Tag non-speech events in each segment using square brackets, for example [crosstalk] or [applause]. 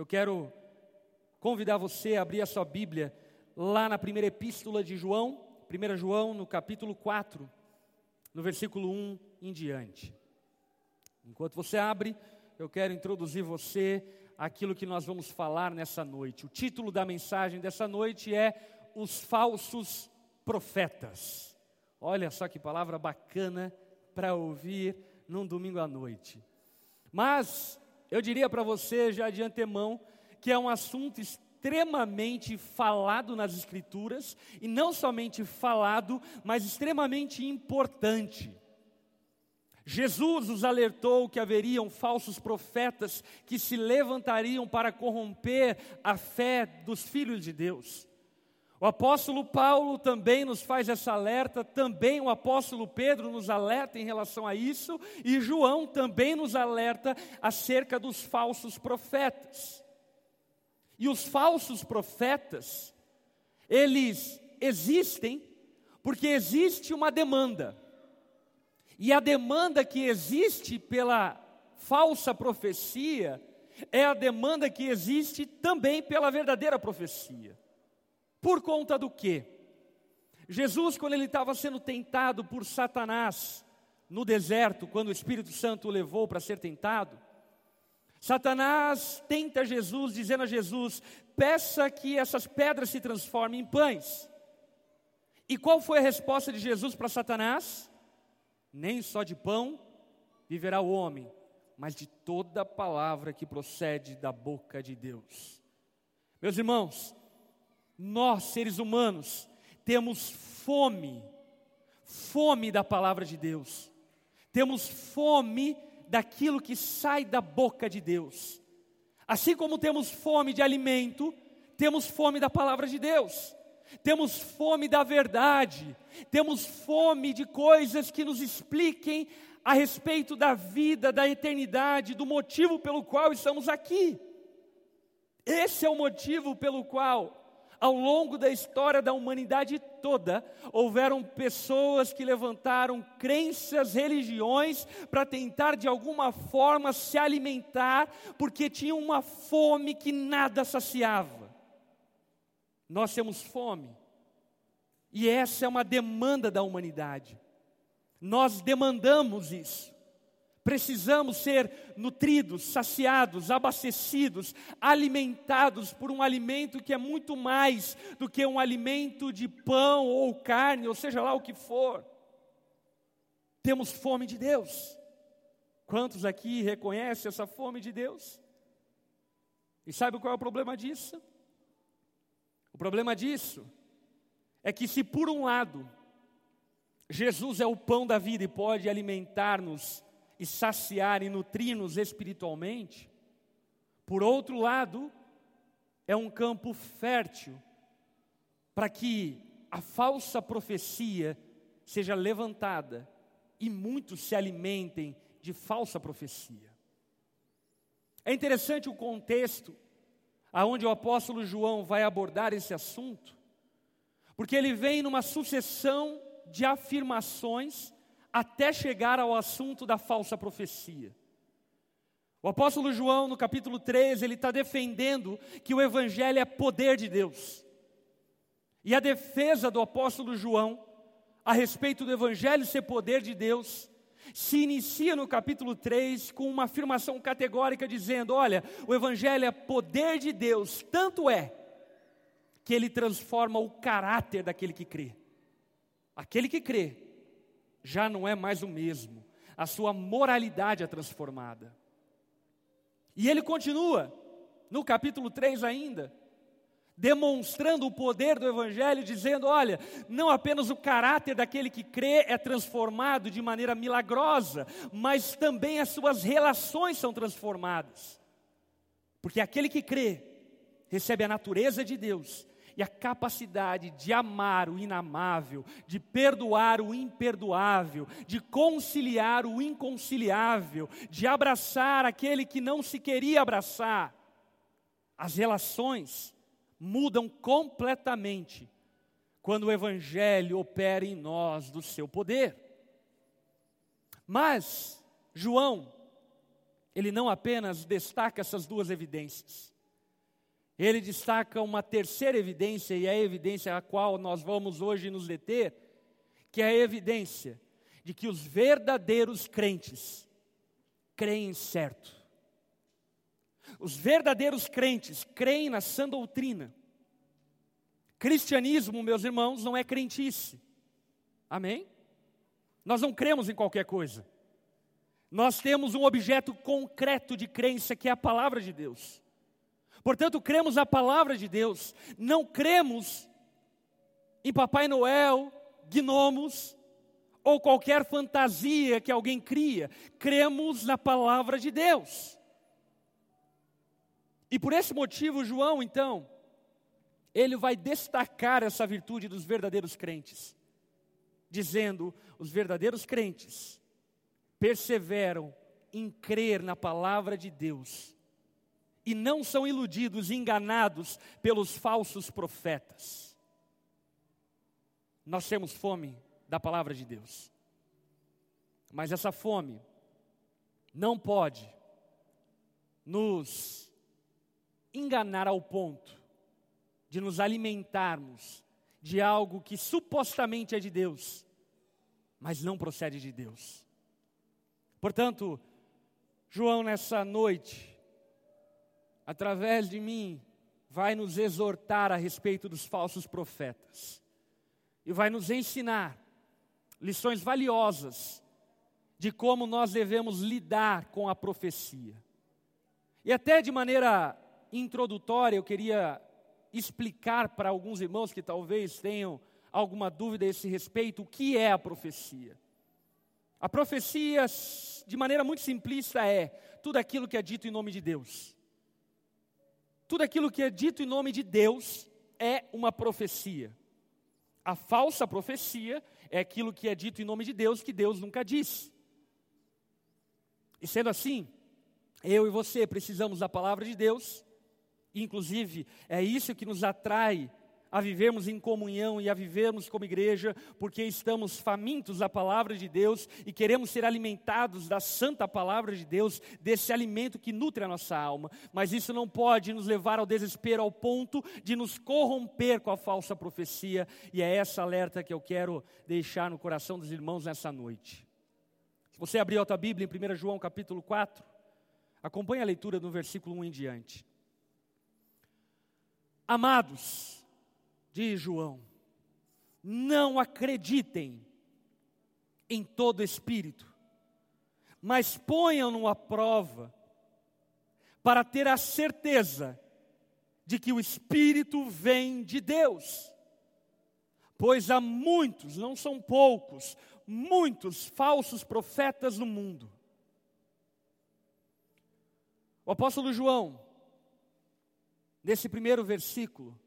Eu quero convidar você a abrir a sua Bíblia lá na primeira epístola de João, 1 João, no capítulo 4, no versículo 1 em diante. Enquanto você abre, eu quero introduzir você aquilo que nós vamos falar nessa noite. O título da mensagem dessa noite é Os Falsos Profetas. Olha só que palavra bacana para ouvir num domingo à noite. Mas eu diria para você já de antemão que é um assunto extremamente falado nas Escrituras, e não somente falado, mas extremamente importante. Jesus os alertou que haveriam falsos profetas que se levantariam para corromper a fé dos filhos de Deus. O apóstolo Paulo também nos faz essa alerta, também o apóstolo Pedro nos alerta em relação a isso, e João também nos alerta acerca dos falsos profetas. E os falsos profetas, eles existem porque existe uma demanda. E a demanda que existe pela falsa profecia é a demanda que existe também pela verdadeira profecia. Por conta do quê? Jesus, quando ele estava sendo tentado por Satanás no deserto, quando o Espírito Santo o levou para ser tentado, Satanás tenta Jesus, dizendo a Jesus: peça que essas pedras se transformem em pães. E qual foi a resposta de Jesus para Satanás? Nem só de pão viverá o homem, mas de toda palavra que procede da boca de Deus. Meus irmãos, nós, seres humanos, temos fome, fome da palavra de Deus, temos fome daquilo que sai da boca de Deus. Assim como temos fome de alimento, temos fome da palavra de Deus, temos fome da verdade, temos fome de coisas que nos expliquem a respeito da vida, da eternidade, do motivo pelo qual estamos aqui. Esse é o motivo pelo qual ao longo da história da humanidade toda, houveram pessoas que levantaram crenças, religiões, para tentar de alguma forma se alimentar, porque tinham uma fome que nada saciava. Nós temos fome, e essa é uma demanda da humanidade. Nós demandamos isso. Precisamos ser nutridos, saciados, abastecidos, alimentados por um alimento que é muito mais do que um alimento de pão ou carne, ou seja lá o que for. Temos fome de Deus. Quantos aqui reconhecem essa fome de Deus? E sabe qual é o problema disso? O problema disso é que, se por um lado, Jesus é o pão da vida e pode alimentar-nos e saciar e nutrir-nos espiritualmente. Por outro lado, é um campo fértil para que a falsa profecia seja levantada e muitos se alimentem de falsa profecia. É interessante o contexto aonde o apóstolo João vai abordar esse assunto, porque ele vem numa sucessão de afirmações até chegar ao assunto da falsa profecia. O apóstolo João, no capítulo 3, ele está defendendo que o Evangelho é poder de Deus. E a defesa do apóstolo João a respeito do Evangelho ser poder de Deus se inicia no capítulo 3 com uma afirmação categórica dizendo: olha, o Evangelho é poder de Deus, tanto é que ele transforma o caráter daquele que crê. Aquele que crê já não é mais o mesmo, a sua moralidade é transformada. E ele continua, no capítulo 3 ainda, demonstrando o poder do Evangelho, dizendo: olha, não apenas o caráter daquele que crê é transformado de maneira milagrosa, mas também as suas relações são transformadas. Porque aquele que crê recebe a natureza de Deus e a capacidade de amar o inamável, de perdoar o imperdoável, de conciliar o inconciliável, de abraçar aquele que não se queria abraçar. As relações mudam completamente quando o Evangelho opera em nós do seu poder. Mas, João, ele não apenas destaca essas duas evidências, ele destaca uma terceira evidência, e é a evidência a qual nós vamos hoje nos deter, que é a evidência de que os verdadeiros crentes creem certo. Os verdadeiros crentes creem na sã doutrina. Cristianismo, meus irmãos, não é crentice. Amém? Nós não cremos em qualquer coisa. Nós temos um objeto concreto de crença que é a palavra de Deus. Portanto, cremos na palavra de Deus, não cremos em Papai Noel, gnomos ou qualquer fantasia que alguém cria, cremos na palavra de Deus. E por esse motivo, João, então, ele vai destacar essa virtude dos verdadeiros crentes, dizendo: os verdadeiros crentes perseveram em crer na palavra de Deus e não são iludidos, enganados pelos falsos profetas. Nós temos fome da palavra de Deus, mas essa fome não pode nos enganar ao ponto de nos alimentarmos de algo que supostamente é de Deus, mas não procede de Deus. Portanto, João, nessa noite, através de mim, vai nos exortar a respeito dos falsos profetas e vai nos ensinar lições valiosas de como nós devemos lidar com a profecia. E até de maneira introdutória, eu queria explicar para alguns irmãos que talvez tenham alguma dúvida a esse respeito o que é a profecia. A profecia, de maneira muito simplista, é tudo aquilo que é dito em nome de Deus. Tudo aquilo que é dito em nome de Deus é uma profecia. A falsa profecia é aquilo que é dito em nome de Deus que Deus nunca disse. E sendo assim, eu e você precisamos da palavra de Deus, inclusive é isso que nos atrai a vivermos em comunhão e a vivermos como igreja, porque estamos famintos da palavra de Deus e queremos ser alimentados da santa palavra de Deus, desse alimento que nutre a nossa alma. Mas isso não pode nos levar ao desespero ao ponto de nos corromper com a falsa profecia, e é essa alerta que eu quero deixar no coração dos irmãos nessa noite. Se você abrir a tua Bíblia em 1 João capítulo 4, acompanhe a leitura do versículo 1 em diante. Amados, diz João, não acreditem em todo espírito, mas ponham-no à prova, para ter a certeza de que o Espírito vem de Deus. Pois há muitos, não são poucos, muitos falsos profetas no mundo. O apóstolo João, nesse primeiro versículo,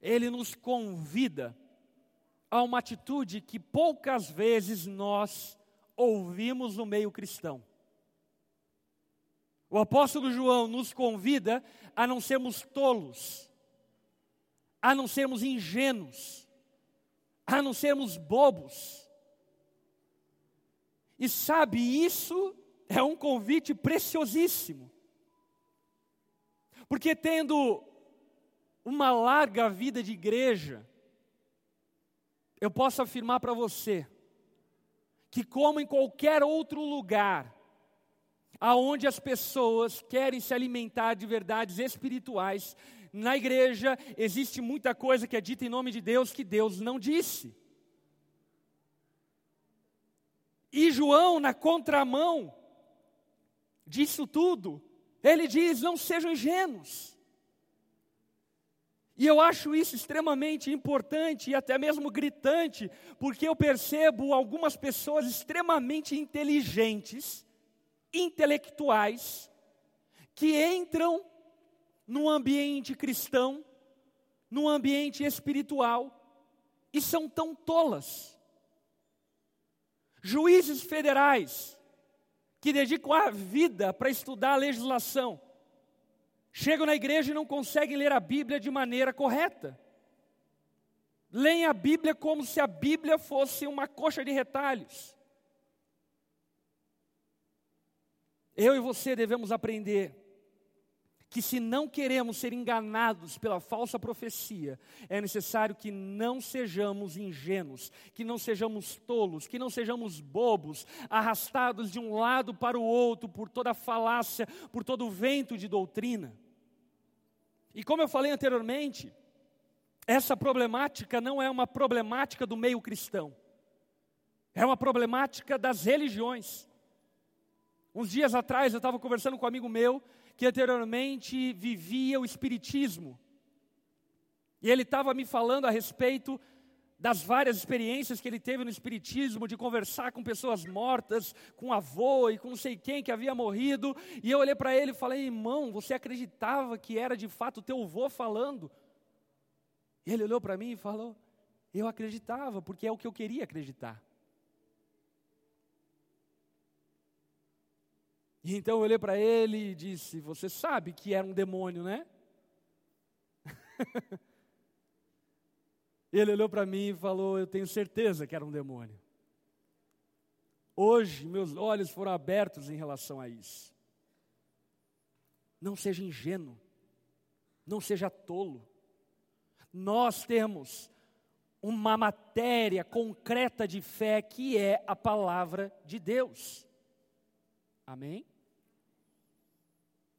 ele nos convida a uma atitude que poucas vezes nós ouvimos no meio cristão. O apóstolo João nos convida a não sermos tolos, a não sermos ingênuos, a não sermos bobos. E sabe, isso é um convite preciosíssimo. Porque tendo uma larga vida de igreja, eu posso afirmar para você que, como em qualquer outro lugar, aonde as pessoas querem se alimentar de verdades espirituais, na igreja existe muita coisa que é dita em nome de Deus que Deus não disse. E João, na contramão disso tudo, ele diz: não sejam ingênuos. E eu acho isso extremamente importante e até mesmo gritante, porque eu percebo algumas pessoas extremamente inteligentes, intelectuais, que entram num ambiente cristão, num ambiente espiritual, e são tão tolas. Juízes federais, que dedicam a vida para estudar a legislação, chegam na igreja e não conseguem ler a Bíblia de maneira correta. Leem a Bíblia como se a Bíblia fosse uma coxa de retalhos. Eu e você devemos aprender que se não queremos ser enganados pela falsa profecia, é necessário que não sejamos ingênuos, que não sejamos tolos, que não sejamos bobos, arrastados de um lado para o outro por toda falácia, por todo o vento de doutrina. E como eu falei anteriormente, essa problemática não é uma problemática do meio cristão, é uma problemática das religiões. Uns dias atrás eu estava conversando com um amigo meu que anteriormente vivia o Espiritismo. E ele estava me falando a respeito das várias experiências que ele teve no Espiritismo, de conversar com pessoas mortas, com avô e com não sei quem que havia morrido. E eu olhei para ele e falei: irmão, você acreditava que era de fato o teu avô falando? E ele olhou para mim e falou: eu acreditava, porque é o que eu queria acreditar. E então eu olhei para ele e disse: Você sabe que era um demônio, né? [laughs] ele olhou para mim e falou: Eu tenho certeza que era um demônio. Hoje meus olhos foram abertos em relação a isso. Não seja ingênuo, não seja tolo. Nós temos uma matéria concreta de fé que é a palavra de Deus. Amém?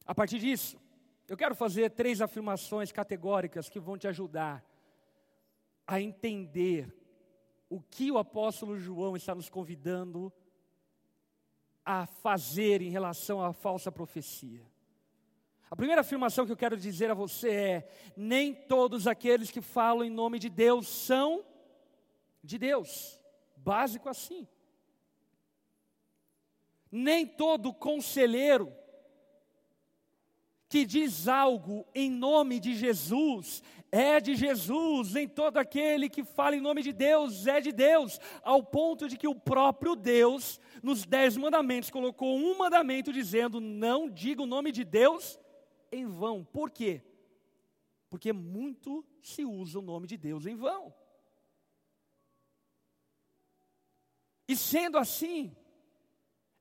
A partir disso, eu quero fazer três afirmações categóricas que vão te ajudar a entender o que o apóstolo João está nos convidando a fazer em relação à falsa profecia. A primeira afirmação que eu quero dizer a você é: nem todos aqueles que falam em nome de Deus são de Deus. Básico assim. Nem todo conselheiro que diz algo em nome de Jesus é de Jesus, nem todo aquele que fala em nome de Deus é de Deus, ao ponto de que o próprio Deus, nos Dez Mandamentos, colocou um mandamento dizendo: não diga o nome de Deus em vão. Por quê? Porque muito se usa o nome de Deus em vão. E sendo assim,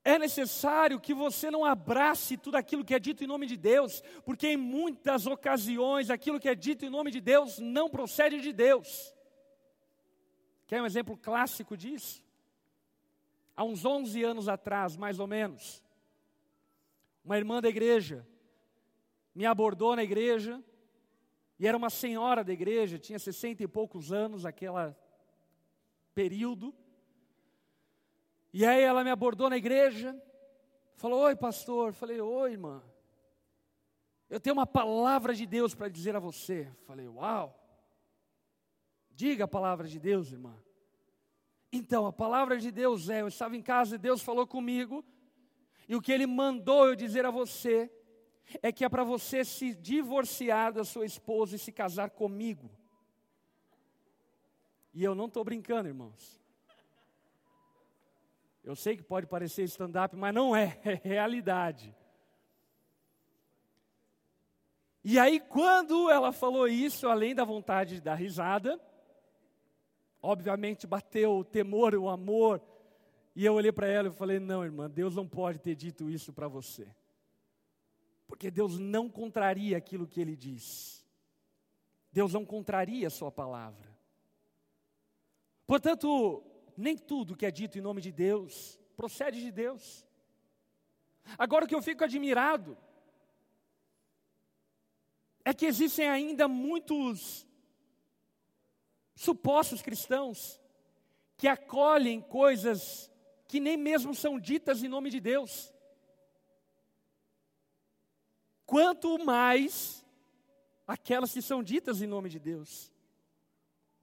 é necessário que você não abrace tudo aquilo que é dito em nome de Deus, porque em muitas ocasiões aquilo que é dito em nome de Deus não procede de Deus. Quer um exemplo clássico disso? Há uns 11 anos atrás, mais ou menos, uma irmã da igreja me abordou na igreja, e era uma senhora da igreja, tinha 60 e poucos anos, aquele período, e aí ela me abordou na igreja, falou: Oi, pastor. Falei: Oi, irmã. Eu tenho uma palavra de Deus para dizer a você. Falei: Uau. Diga a palavra de Deus, irmã. Então, a palavra de Deus é: eu estava em casa e Deus falou comigo, e o que Ele mandou eu dizer a você é que é para você se divorciar da sua esposa e se casar comigo. E eu não estou brincando, irmãos. Eu sei que pode parecer stand-up, mas não é, [laughs] é realidade. E aí, quando ela falou isso, além da vontade de dar risada, obviamente bateu o temor, o amor, e eu olhei para ela e falei: Não, irmã, Deus não pode ter dito isso para você, porque Deus não contraria aquilo que Ele diz, Deus não contraria a Sua palavra. Portanto, nem tudo que é dito em nome de Deus procede de Deus. Agora o que eu fico admirado é que existem ainda muitos supostos cristãos que acolhem coisas que nem mesmo são ditas em nome de Deus. Quanto mais aquelas que são ditas em nome de Deus.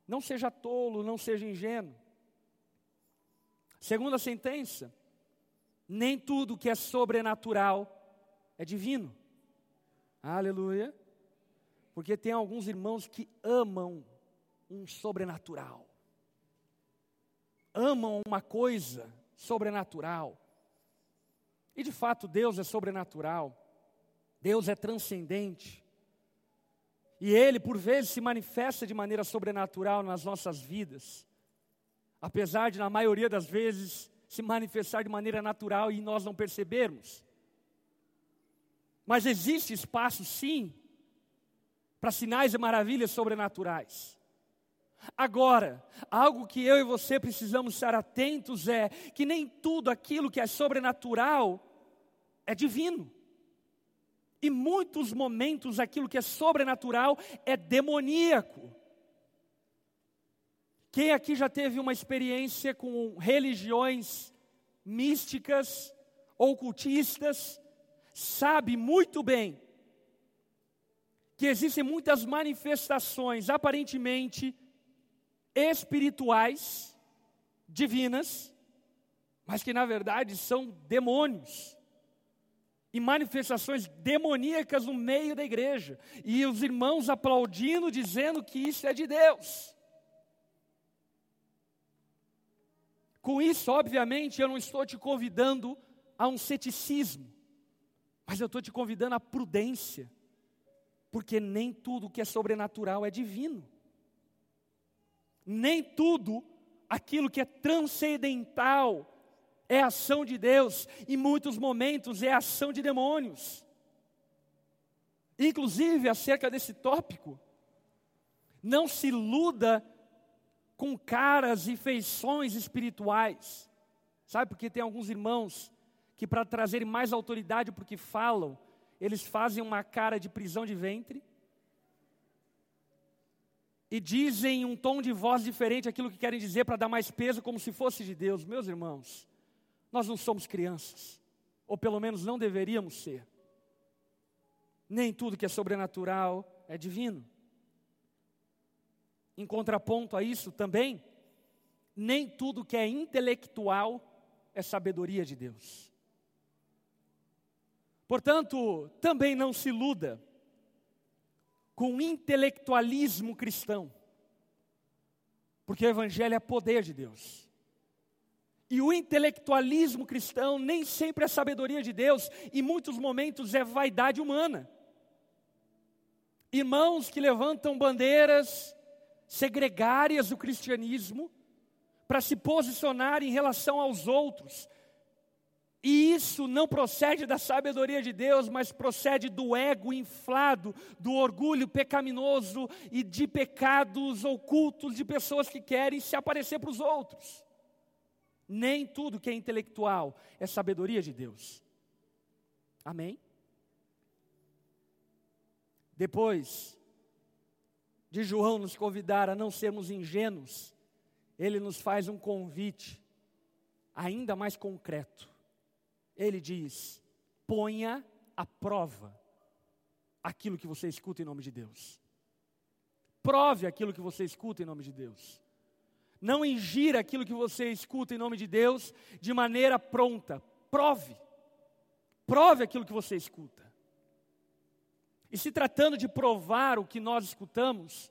Não seja tolo, não seja ingênuo. Segunda sentença: nem tudo que é sobrenatural é divino. Aleluia. Porque tem alguns irmãos que amam um sobrenatural. Amam uma coisa sobrenatural. E de fato, Deus é sobrenatural. Deus é transcendente. E Ele, por vezes, se manifesta de maneira sobrenatural nas nossas vidas apesar de, na maioria das vezes, se manifestar de maneira natural e nós não percebermos. Mas existe espaço, sim, para sinais e maravilhas sobrenaturais. Agora, algo que eu e você precisamos estar atentos é que nem tudo aquilo que é sobrenatural é divino. Em muitos momentos, aquilo que é sobrenatural é demoníaco. Quem aqui já teve uma experiência com religiões místicas, ocultistas, sabe muito bem que existem muitas manifestações aparentemente espirituais, divinas, mas que na verdade são demônios e manifestações demoníacas no meio da igreja, e os irmãos aplaudindo, dizendo que isso é de Deus. Com isso, obviamente, eu não estou te convidando a um ceticismo, mas eu estou te convidando à prudência, porque nem tudo que é sobrenatural é divino, nem tudo aquilo que é transcendental é ação de Deus, em muitos momentos é ação de demônios. Inclusive, acerca desse tópico, não se iluda com caras e feições espirituais. Sabe, porque tem alguns irmãos que, para trazerem mais autoridade porque falam, eles fazem uma cara de prisão de ventre e dizem um tom de voz diferente aquilo que querem dizer para dar mais peso, como se fosse de Deus. Meus irmãos, nós não somos crianças, ou pelo menos não deveríamos ser. Nem tudo que é sobrenatural é divino. Em contraponto a isso também, nem tudo que é intelectual é sabedoria de Deus. Portanto, também não se iluda com o intelectualismo cristão, porque o Evangelho é poder de Deus. E o intelectualismo cristão nem sempre é sabedoria de Deus, em muitos momentos é vaidade humana. Irmãos que levantam bandeiras segregárias do cristianismo para se posicionar em relação aos outros. E isso não procede da sabedoria de Deus, mas procede do ego inflado, do orgulho pecaminoso e de pecados ocultos de pessoas que querem se aparecer para os outros. Nem tudo que é intelectual é sabedoria de Deus. Amém? Depois de João nos convidar a não sermos ingênuos, ele nos faz um convite ainda mais concreto. Ele diz: ponha à prova aquilo que você escuta em nome de Deus. Prove aquilo que você escuta em nome de Deus. Não ingira aquilo que você escuta em nome de Deus de maneira pronta. Prove. Prove aquilo que você escuta. E se tratando de provar o que nós escutamos,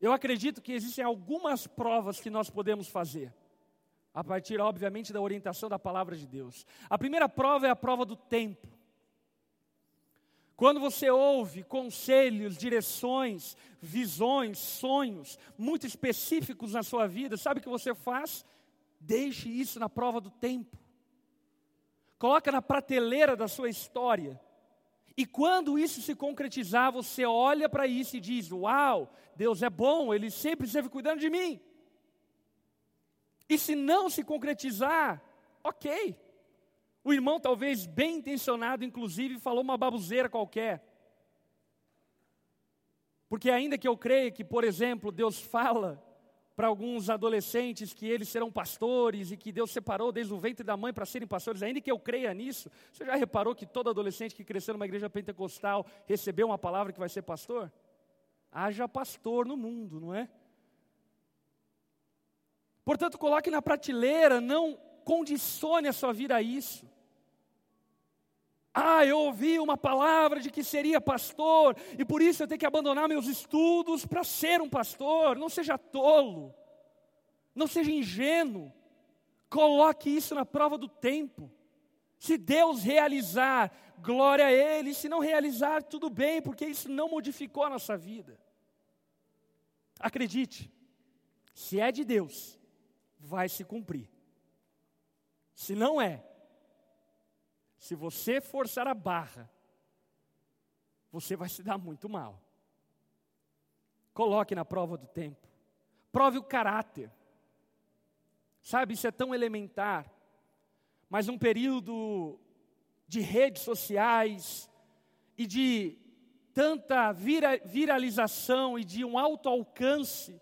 eu acredito que existem algumas provas que nós podemos fazer, a partir, obviamente, da orientação da palavra de Deus. A primeira prova é a prova do tempo. Quando você ouve conselhos, direções, visões, sonhos muito específicos na sua vida, sabe o que você faz? Deixe isso na prova do tempo. Coloca na prateleira da sua história. E quando isso se concretizar, você olha para isso e diz: Uau, Deus é bom, Ele sempre esteve cuidando de mim. E se não se concretizar, ok, o irmão, talvez bem intencionado, inclusive, falou uma babuzeira qualquer. Porque, ainda que eu creia que, por exemplo, Deus fala para alguns adolescentes que eles serão pastores e que Deus separou desde o ventre da mãe para serem pastores, ainda que eu creia nisso, você já reparou que todo adolescente que cresceu numa igreja pentecostal recebeu uma palavra que vai ser pastor? Haja pastor no mundo, não é? Portanto, coloque na prateleira, não condicione a sua vida a isso. Ah, eu ouvi uma palavra de que seria pastor, e por isso eu tenho que abandonar meus estudos para ser um pastor. Não seja tolo, não seja ingênuo, coloque isso na prova do tempo. Se Deus realizar, glória a Ele, se não realizar, tudo bem, porque isso não modificou a nossa vida. Acredite, se é de Deus, vai se cumprir. Se não é, se você forçar a barra, você vai se dar muito mal. Coloque na prova do tempo. Prove o caráter. Sabe, isso é tão elementar. Mas um período de redes sociais e de tanta vira, viralização e de um alto alcance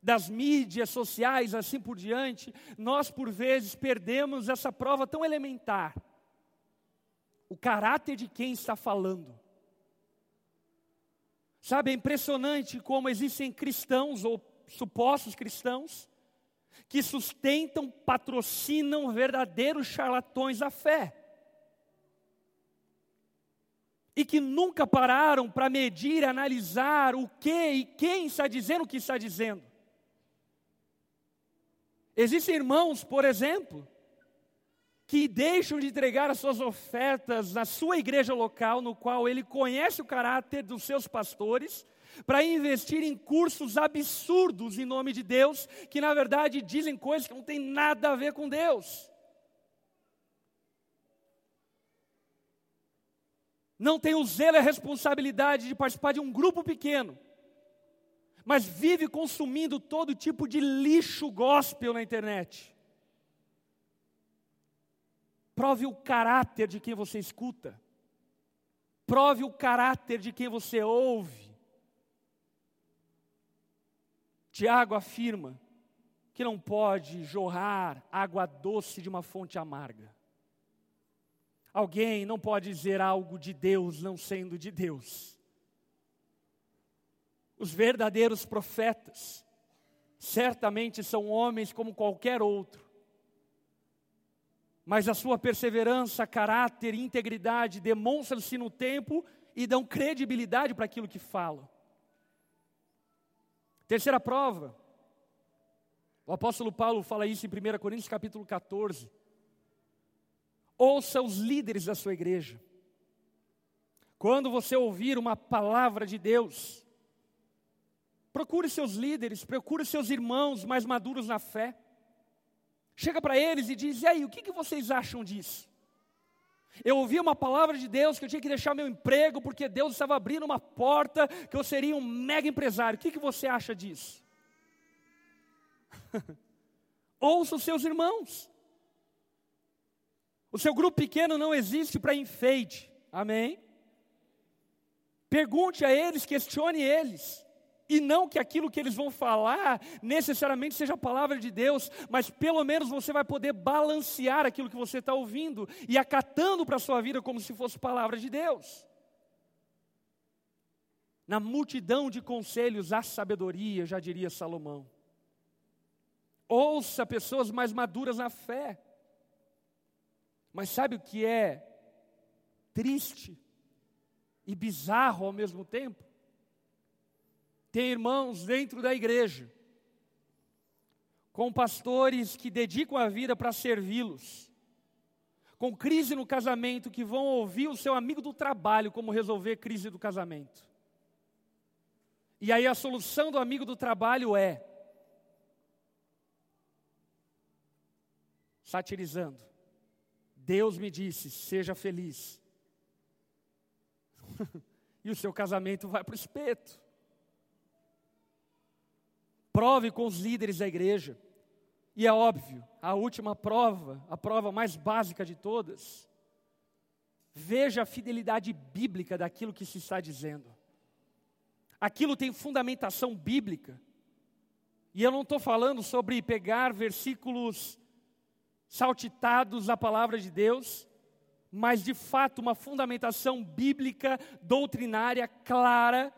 das mídias sociais, assim por diante, nós por vezes perdemos essa prova tão elementar. O caráter de quem está falando. Sabe, é impressionante como existem cristãos ou supostos cristãos que sustentam, patrocinam verdadeiros charlatões da fé. E que nunca pararam para medir, analisar o que e quem está dizendo o que está dizendo. Existem irmãos, por exemplo, que deixam de entregar as suas ofertas na sua igreja local, no qual ele conhece o caráter dos seus pastores, para investir em cursos absurdos em nome de Deus, que na verdade dizem coisas que não têm nada a ver com Deus. Não tem o zelo e a responsabilidade de participar de um grupo pequeno, mas vive consumindo todo tipo de lixo gospel na internet. Prove o caráter de quem você escuta. Prove o caráter de quem você ouve. Tiago afirma que não pode jorrar água doce de uma fonte amarga. Alguém não pode dizer algo de Deus não sendo de Deus. Os verdadeiros profetas certamente são homens como qualquer outro, mas a sua perseverança, caráter e integridade demonstram-se no tempo e dão credibilidade para aquilo que falam. Terceira prova, o apóstolo Paulo fala isso em 1 Coríntios capítulo 14. Ouça os líderes da sua igreja. Quando você ouvir uma palavra de Deus, procure seus líderes, procure seus irmãos mais maduros na fé chega para eles e diz: E aí, o que, que vocês acham disso? Eu ouvi uma palavra de Deus que eu tinha que deixar meu emprego porque Deus estava abrindo uma porta que eu seria um mega empresário. O que, que você acha disso? [laughs] Ouça os seus irmãos. O seu grupo pequeno não existe para enfeite. Amém? Pergunte a eles, questione eles. E não que aquilo que eles vão falar necessariamente seja a palavra de Deus, mas pelo menos você vai poder balancear aquilo que você está ouvindo e acatando para a sua vida como se fosse palavra de Deus. Na multidão de conselhos há sabedoria, já diria Salomão. Ouça pessoas mais maduras na fé. Mas sabe o que é triste e bizarro ao mesmo tempo? Tem irmãos dentro da igreja, com pastores que dedicam a vida para servi-los, com crise no casamento que vão ouvir o seu amigo do trabalho como resolver crise do casamento. E aí a solução do amigo do trabalho é satirizando. Deus me disse: seja feliz. [laughs] e o seu casamento vai para o espeto. Prove com os líderes da igreja. E é óbvio, a última prova, a prova mais básica de todas, veja a fidelidade bíblica daquilo que se está dizendo. Aquilo tem fundamentação bíblica. E eu não estou falando sobre pegar versículos saltitados da palavra de Deus, mas de fato uma fundamentação bíblica, doutrinária, clara,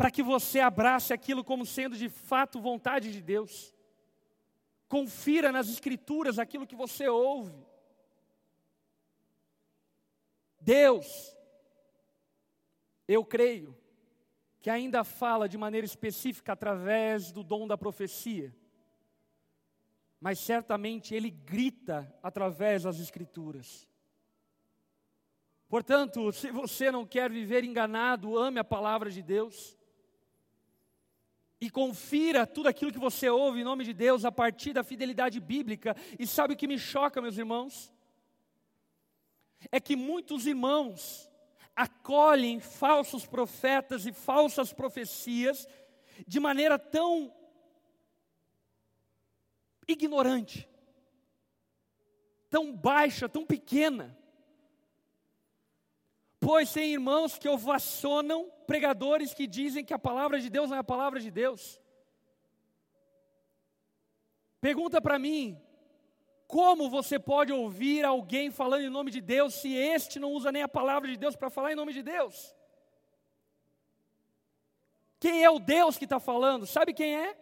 para que você abrace aquilo como sendo de fato vontade de Deus. Confira nas Escrituras aquilo que você ouve. Deus, eu creio, que ainda fala de maneira específica através do dom da profecia, mas certamente Ele grita através das Escrituras. Portanto, se você não quer viver enganado, ame a palavra de Deus e confira tudo aquilo que você ouve em nome de Deus a partir da fidelidade bíblica. E sabe o que me choca, meus irmãos? É que muitos irmãos acolhem falsos profetas e falsas profecias de maneira tão ignorante, tão baixa, tão pequena. Pois tem irmãos que ovacionam pregadores que dizem que a palavra de Deus não é a palavra de Deus. Pergunta para mim, como você pode ouvir alguém falando em nome de Deus se este não usa nem a palavra de Deus para falar em nome de Deus? Quem é o Deus que está falando? Sabe quem é?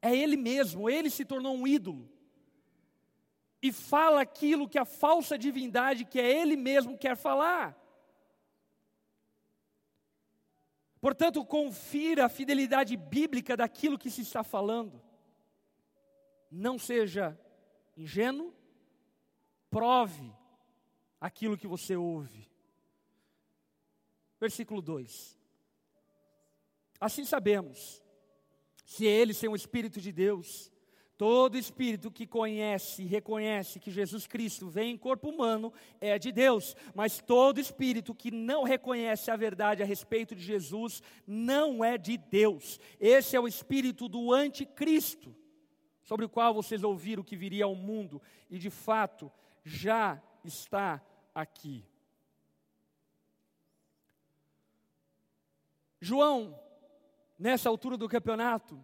É Ele mesmo, Ele se tornou um ídolo. E fala aquilo que a falsa divindade, que é Ele mesmo, quer falar. Portanto, confira a fidelidade bíblica daquilo que se está falando. Não seja ingênuo, prove aquilo que você ouve. Versículo 2: Assim sabemos, se eles têm o Espírito de Deus, todo espírito que conhece e reconhece que Jesus Cristo vem em corpo humano é de Deus, mas todo espírito que não reconhece a verdade a respeito de Jesus não é de Deus. Esse é o espírito do anticristo sobre o qual vocês ouviram que viria ao mundo e de fato já está aqui. João, nessa altura do campeonato,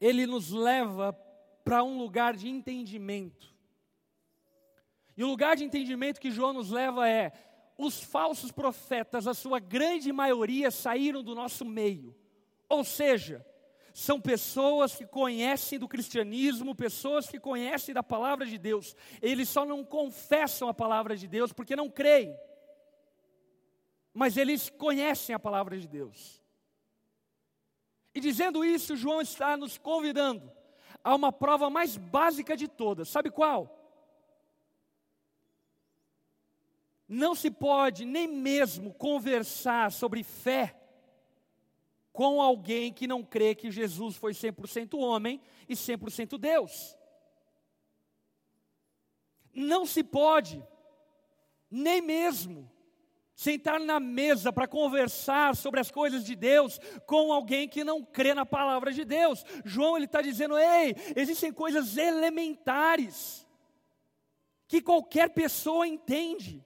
ele nos leva para um lugar de entendimento. E o lugar de entendimento que João nos leva é: os falsos profetas, a sua grande maioria, saíram do nosso meio. Ou seja, são pessoas que conhecem do cristianismo, pessoas que conhecem da palavra de Deus. Eles só não confessam a palavra de Deus porque não creem. Mas eles conhecem a palavra de Deus. E dizendo isso, João está nos convidando a uma prova mais básica de todas. Sabe qual? Não se pode nem mesmo conversar sobre fé com alguém que não crê que Jesus foi 100% homem e 100% Deus. Não se pode, nem mesmo, sentar na mesa para conversar sobre as coisas de Deus com alguém que não crê na palavra de Deus. João ele está dizendo: ei, existem coisas elementares que qualquer pessoa entende.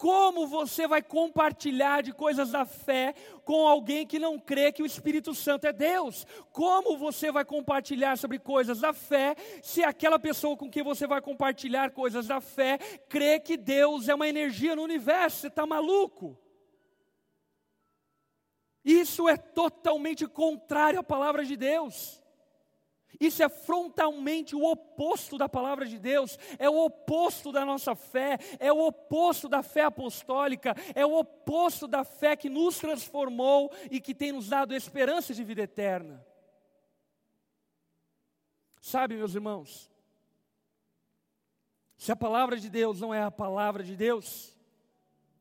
Como você vai compartilhar de coisas da fé com alguém que não crê que o Espírito Santo é Deus? Como você vai compartilhar sobre coisas da fé se aquela pessoa com quem você vai compartilhar coisas da fé crê que Deus é uma energia no universo? Você está maluco? Isso é totalmente contrário à palavra de Deus. Isso é frontalmente o oposto da palavra de Deus, é o oposto da nossa fé, é o oposto da fé apostólica, é o oposto da fé que nos transformou e que tem nos dado esperança de vida eterna. Sabe, meus irmãos, se a palavra de Deus não é a palavra de Deus,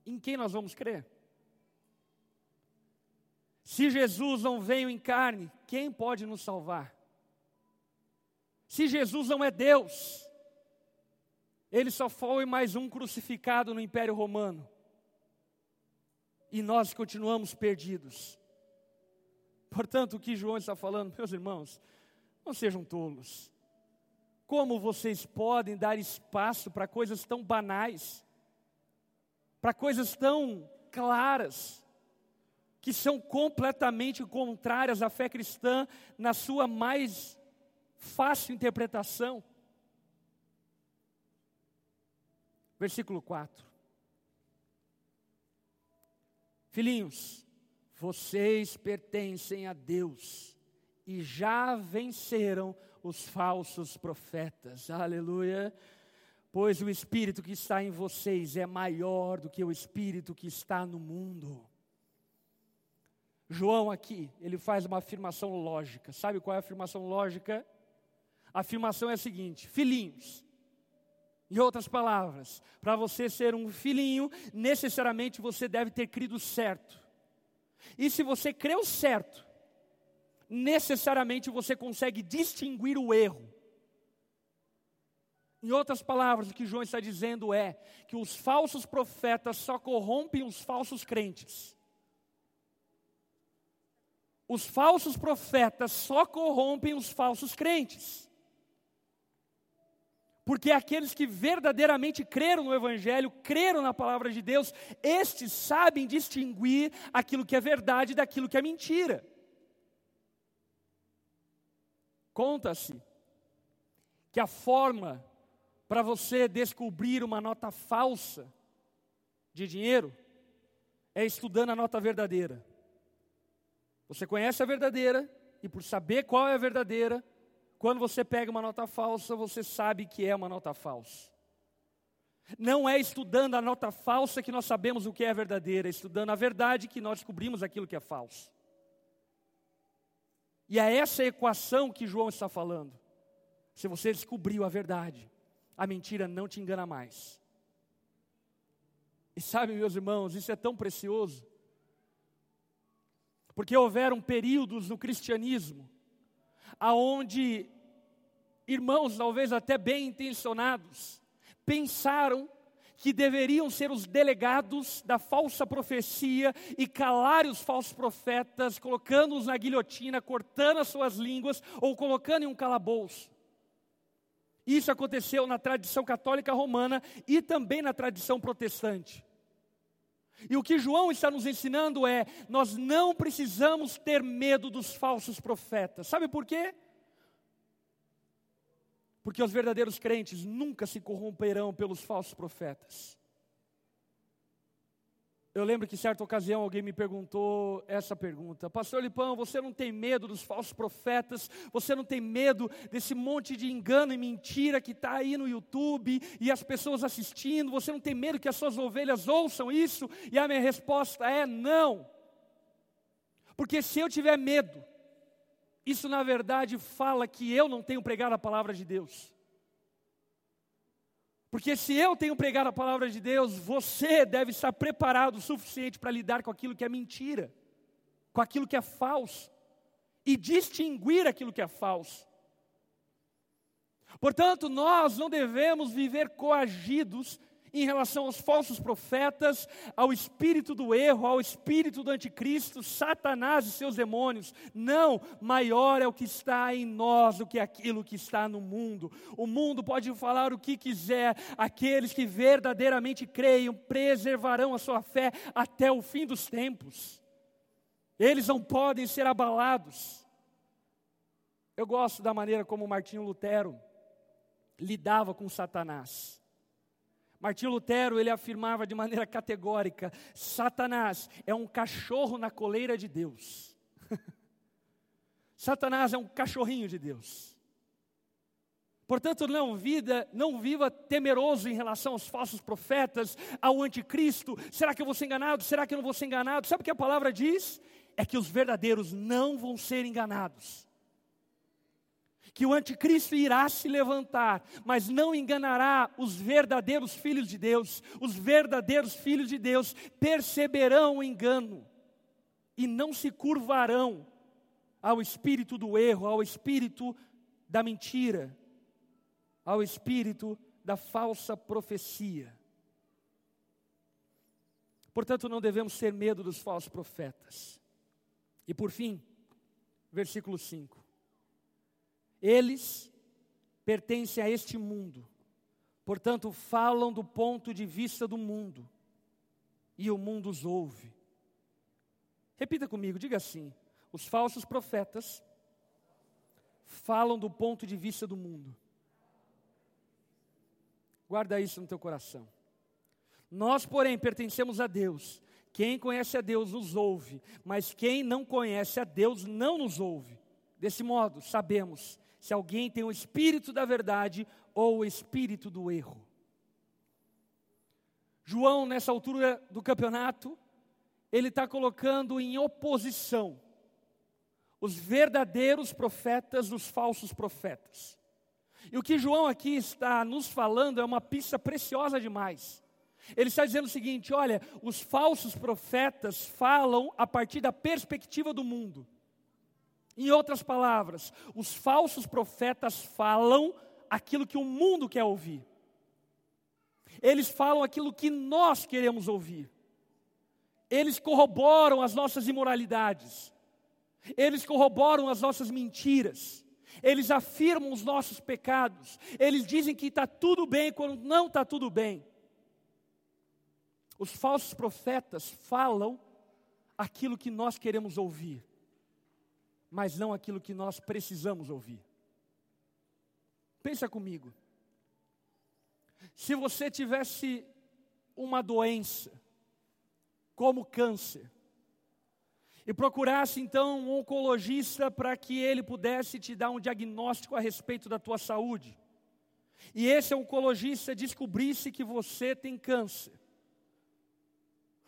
em quem nós vamos crer? Se Jesus não veio em carne, quem pode nos salvar? Se Jesus não é Deus, ele só foi mais um crucificado no Império Romano. E nós continuamos perdidos. Portanto, o que João está falando, meus irmãos, não sejam tolos. Como vocês podem dar espaço para coisas tão banais, para coisas tão claras, que são completamente contrárias à fé cristã na sua mais fácil interpretação. Versículo 4. Filhinhos, vocês pertencem a Deus e já venceram os falsos profetas. Aleluia. Pois o espírito que está em vocês é maior do que o espírito que está no mundo. João aqui, ele faz uma afirmação lógica. Sabe qual é a afirmação lógica? A afirmação é a seguinte: filhinhos. Em outras palavras, para você ser um filhinho, necessariamente você deve ter crido certo. E se você creu certo, necessariamente você consegue distinguir o erro. Em outras palavras, o que João está dizendo é que os falsos profetas só corrompem os falsos crentes. Os falsos profetas só corrompem os falsos crentes. Porque aqueles que verdadeiramente creram no Evangelho, creram na palavra de Deus, estes sabem distinguir aquilo que é verdade daquilo que é mentira. Conta-se que a forma para você descobrir uma nota falsa de dinheiro é estudando a nota verdadeira. Você conhece a verdadeira, e por saber qual é a verdadeira, quando você pega uma nota falsa, você sabe que é uma nota falsa. Não é estudando a nota falsa que nós sabemos o que é verdadeira, é estudando a verdade que nós descobrimos aquilo que é falso. E é essa equação que João está falando. Se você descobriu a verdade, a mentira não te engana mais. E sabe, meus irmãos, isso é tão precioso. Porque houveram períodos no cristianismo aonde irmãos, talvez até bem intencionados, pensaram que deveriam ser os delegados da falsa profecia e calar os falsos profetas, colocando-os na guilhotina, cortando as suas línguas ou colocando em um calabouço. Isso aconteceu na tradição católica romana e também na tradição protestante. E o que João está nos ensinando é: nós não precisamos ter medo dos falsos profetas. Sabe por quê? Porque os verdadeiros crentes nunca se corromperão pelos falsos profetas. Eu lembro que, certa ocasião, alguém me perguntou essa pergunta: Pastor Lipão, você não tem medo dos falsos profetas? Você não tem medo desse monte de engano e mentira que está aí no YouTube e as pessoas assistindo? Você não tem medo que as suas ovelhas ouçam isso? E a minha resposta é: não. Porque se eu tiver medo, isso na verdade fala que eu não tenho pregado a palavra de Deus. Porque se eu tenho pregado a palavra de Deus, você deve estar preparado o suficiente para lidar com aquilo que é mentira, com aquilo que é falso, e distinguir aquilo que é falso. Portanto, nós não devemos viver coagidos em relação aos falsos profetas, ao espírito do erro, ao espírito do anticristo, Satanás e seus demônios. Não, maior é o que está em nós do que aquilo que está no mundo. O mundo pode falar o que quiser, aqueles que verdadeiramente creiam preservarão a sua fé até o fim dos tempos. Eles não podem ser abalados. Eu gosto da maneira como Martinho Lutero lidava com Satanás. Martinho Lutero, ele afirmava de maneira categórica: Satanás é um cachorro na coleira de Deus. [laughs] Satanás é um cachorrinho de Deus. Portanto, não, vida, não viva temeroso em relação aos falsos profetas, ao anticristo. Será que eu vou ser enganado? Será que eu não vou ser enganado? Sabe o que a palavra diz? É que os verdadeiros não vão ser enganados que o anticristo irá se levantar, mas não enganará os verdadeiros filhos de Deus. Os verdadeiros filhos de Deus perceberão o engano e não se curvarão ao espírito do erro, ao espírito da mentira, ao espírito da falsa profecia. Portanto, não devemos ter medo dos falsos profetas. E por fim, versículo 5. Eles pertencem a este mundo, portanto, falam do ponto de vista do mundo, e o mundo os ouve. Repita comigo, diga assim: os falsos profetas falam do ponto de vista do mundo. Guarda isso no teu coração. Nós, porém, pertencemos a Deus. Quem conhece a Deus nos ouve, mas quem não conhece a Deus não nos ouve. Desse modo, sabemos se alguém tem o espírito da verdade ou o espírito do erro. João, nessa altura do campeonato, ele está colocando em oposição os verdadeiros profetas dos falsos profetas. E o que João aqui está nos falando é uma pista preciosa demais. Ele está dizendo o seguinte: olha, os falsos profetas falam a partir da perspectiva do mundo. Em outras palavras, os falsos profetas falam aquilo que o mundo quer ouvir. Eles falam aquilo que nós queremos ouvir. Eles corroboram as nossas imoralidades. Eles corroboram as nossas mentiras. Eles afirmam os nossos pecados. Eles dizem que está tudo bem quando não está tudo bem. Os falsos profetas falam aquilo que nós queremos ouvir, mas não aquilo que nós precisamos ouvir. Pensa comigo. Se você tivesse uma doença, como câncer, e procurasse então um oncologista para que ele pudesse te dar um diagnóstico a respeito da tua saúde, e esse oncologista descobrisse que você tem câncer,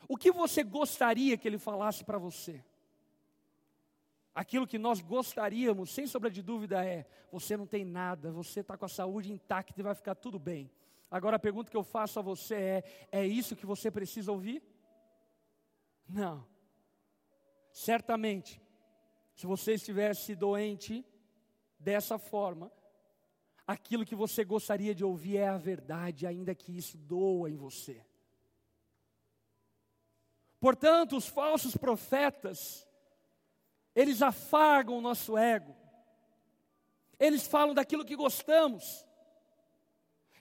o que você gostaria que ele falasse para você? Aquilo que nós gostaríamos, sem sombra de dúvida, é: você não tem nada, você está com a saúde intacta e vai ficar tudo bem. Agora a pergunta que eu faço a você é: é isso que você precisa ouvir? Não. Certamente, se você estivesse doente dessa forma, aquilo que você gostaria de ouvir é a verdade, ainda que isso doa em você. Portanto, os falsos profetas, eles afagam o nosso ego, eles falam daquilo que gostamos,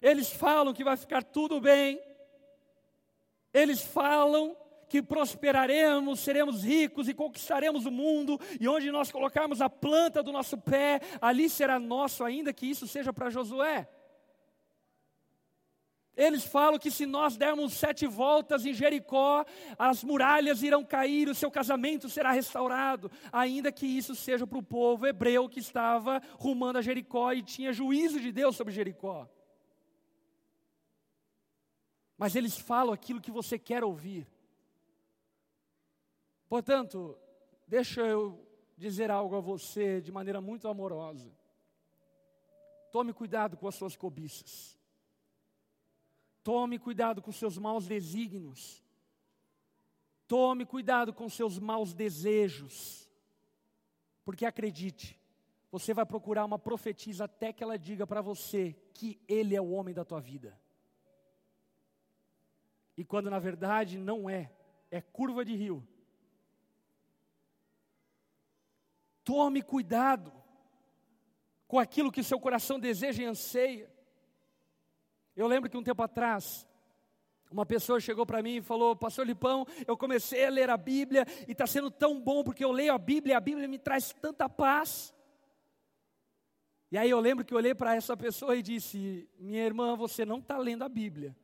eles falam que vai ficar tudo bem, eles falam que prosperaremos, seremos ricos e conquistaremos o mundo, e onde nós colocarmos a planta do nosso pé, ali será nosso, ainda que isso seja para Josué. Eles falam que se nós dermos sete voltas em Jericó, as muralhas irão cair, o seu casamento será restaurado, ainda que isso seja para o povo hebreu que estava rumando a Jericó e tinha juízo de Deus sobre Jericó. Mas eles falam aquilo que você quer ouvir. Portanto, deixa eu dizer algo a você de maneira muito amorosa. Tome cuidado com as suas cobiças. Tome cuidado com seus maus desígnios. Tome cuidado com seus maus desejos. Porque acredite, você vai procurar uma profetisa até que ela diga para você que ele é o homem da tua vida. E quando na verdade não é, é curva de rio. Tome cuidado com aquilo que seu coração deseja e anseia. Eu lembro que um tempo atrás, uma pessoa chegou para mim e falou: Pastor Lipão, eu comecei a ler a Bíblia e está sendo tão bom porque eu leio a Bíblia e a Bíblia me traz tanta paz. E aí eu lembro que eu olhei para essa pessoa e disse: Minha irmã, você não está lendo a Bíblia,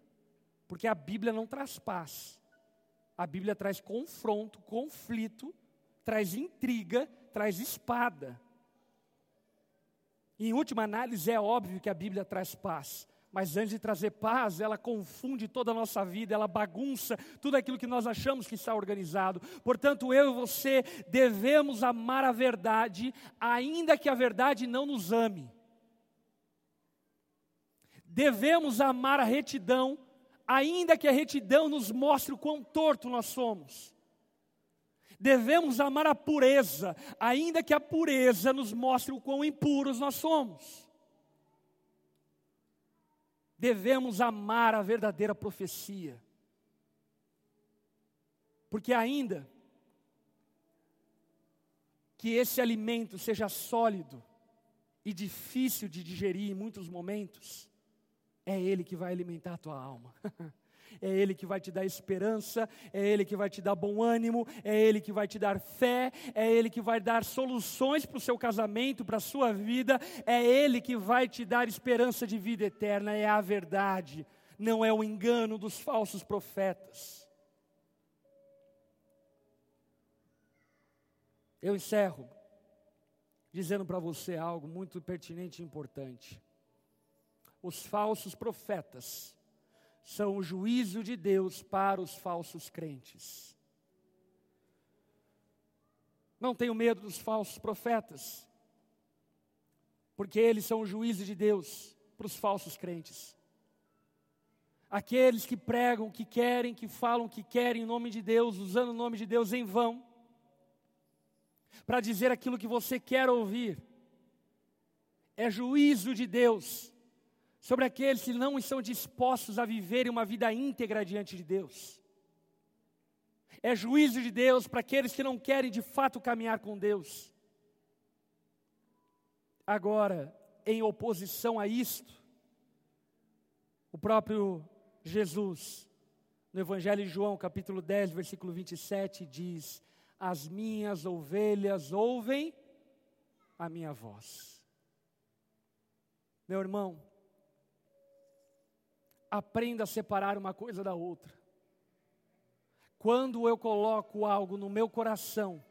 porque a Bíblia não traz paz. A Bíblia traz confronto, conflito, traz intriga, traz espada. E, em última análise, é óbvio que a Bíblia traz paz. Mas antes de trazer paz, ela confunde toda a nossa vida, ela bagunça tudo aquilo que nós achamos que está organizado. Portanto, eu e você devemos amar a verdade, ainda que a verdade não nos ame. Devemos amar a retidão, ainda que a retidão nos mostre o quão torto nós somos. Devemos amar a pureza, ainda que a pureza nos mostre o quão impuros nós somos devemos amar a verdadeira profecia. Porque ainda que esse alimento seja sólido e difícil de digerir em muitos momentos, é Ele que vai alimentar a tua alma. [laughs] É Ele que vai te dar esperança, é Ele que vai te dar bom ânimo, é Ele que vai te dar fé, é Ele que vai dar soluções para o seu casamento, para a sua vida, é Ele que vai te dar esperança de vida eterna, é a verdade, não é o engano dos falsos profetas. Eu encerro dizendo para você algo muito pertinente e importante. Os falsos profetas são o juízo de Deus para os falsos crentes. Não tenho medo dos falsos profetas, porque eles são o juízo de Deus para os falsos crentes. Aqueles que pregam que querem, que falam que querem em nome de Deus, usando o nome de Deus em vão, para dizer aquilo que você quer ouvir, é juízo de Deus sobre aqueles que não estão dispostos a viverem uma vida íntegra diante de Deus. É juízo de Deus para aqueles que não querem de fato caminhar com Deus. Agora, em oposição a isto, o próprio Jesus, no Evangelho de João, capítulo 10, versículo 27, diz: As minhas ovelhas ouvem a minha voz. Meu irmão, aprenda a separar uma coisa da outra. Quando eu coloco algo no meu coração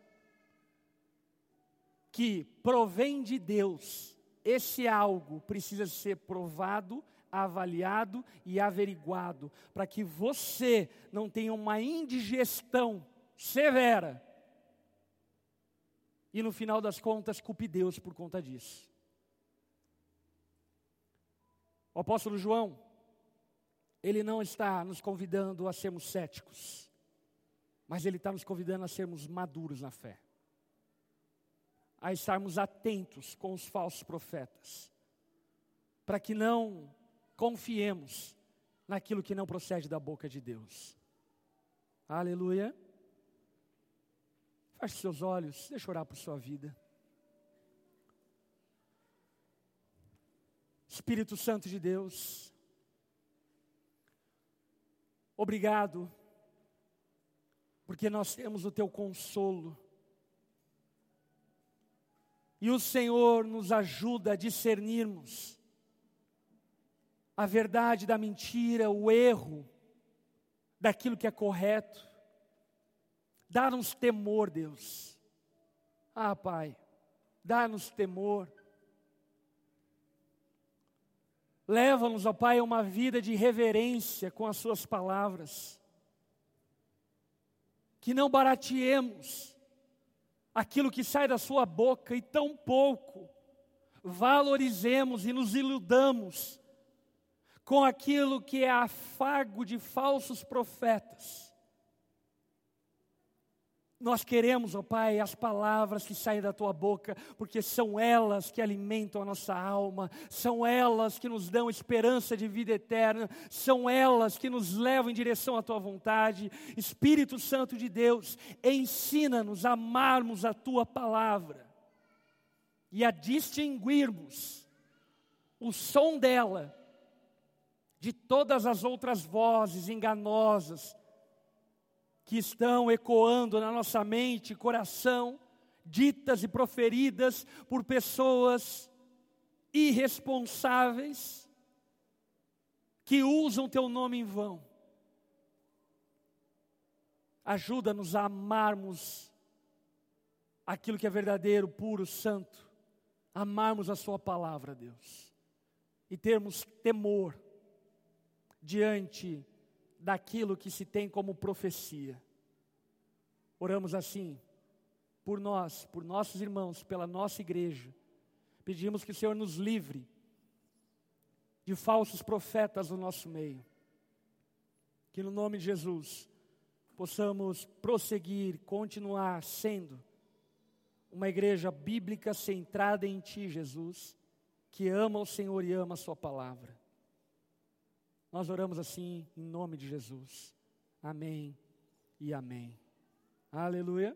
que provém de Deus, esse algo precisa ser provado, avaliado e averiguado, para que você não tenha uma indigestão severa e no final das contas culpe Deus por conta disso. O apóstolo João, ele não está nos convidando a sermos céticos, mas ele está nos convidando a sermos maduros na fé, a estarmos atentos com os falsos profetas, para que não confiemos naquilo que não procede da boca de Deus. Aleluia. Feche seus olhos, deixa eu orar por sua vida. Espírito Santo de Deus, obrigado, porque nós temos o teu consolo. E o Senhor nos ajuda a discernirmos a verdade da mentira, o erro daquilo que é correto. Dá-nos temor, Deus. Ah, Pai, dá-nos temor. Leva-nos, ó Pai, a uma vida de reverência com as Suas palavras. Que não barateemos aquilo que sai da Sua boca e tão pouco valorizemos e nos iludamos com aquilo que é afago de falsos profetas nós queremos, ó Pai, as palavras que saem da tua boca, porque são elas que alimentam a nossa alma, são elas que nos dão esperança de vida eterna, são elas que nos levam em direção à tua vontade. Espírito Santo de Deus, ensina-nos a amarmos a tua palavra e a distinguirmos o som dela de todas as outras vozes enganosas que estão ecoando na nossa mente coração, ditas e proferidas por pessoas irresponsáveis que usam teu nome em vão. Ajuda-nos a amarmos aquilo que é verdadeiro, puro, santo, amarmos a Sua palavra, Deus, e termos temor diante daquilo que se tem como profecia. Oramos assim, por nós, por nossos irmãos, pela nossa igreja. Pedimos que o Senhor nos livre de falsos profetas no nosso meio. Que no nome de Jesus possamos prosseguir, continuar sendo uma igreja bíblica centrada em Ti, Jesus, que ama o Senhor e ama a Sua palavra. Nós oramos assim em nome de Jesus. Amém e amém. Aleluia.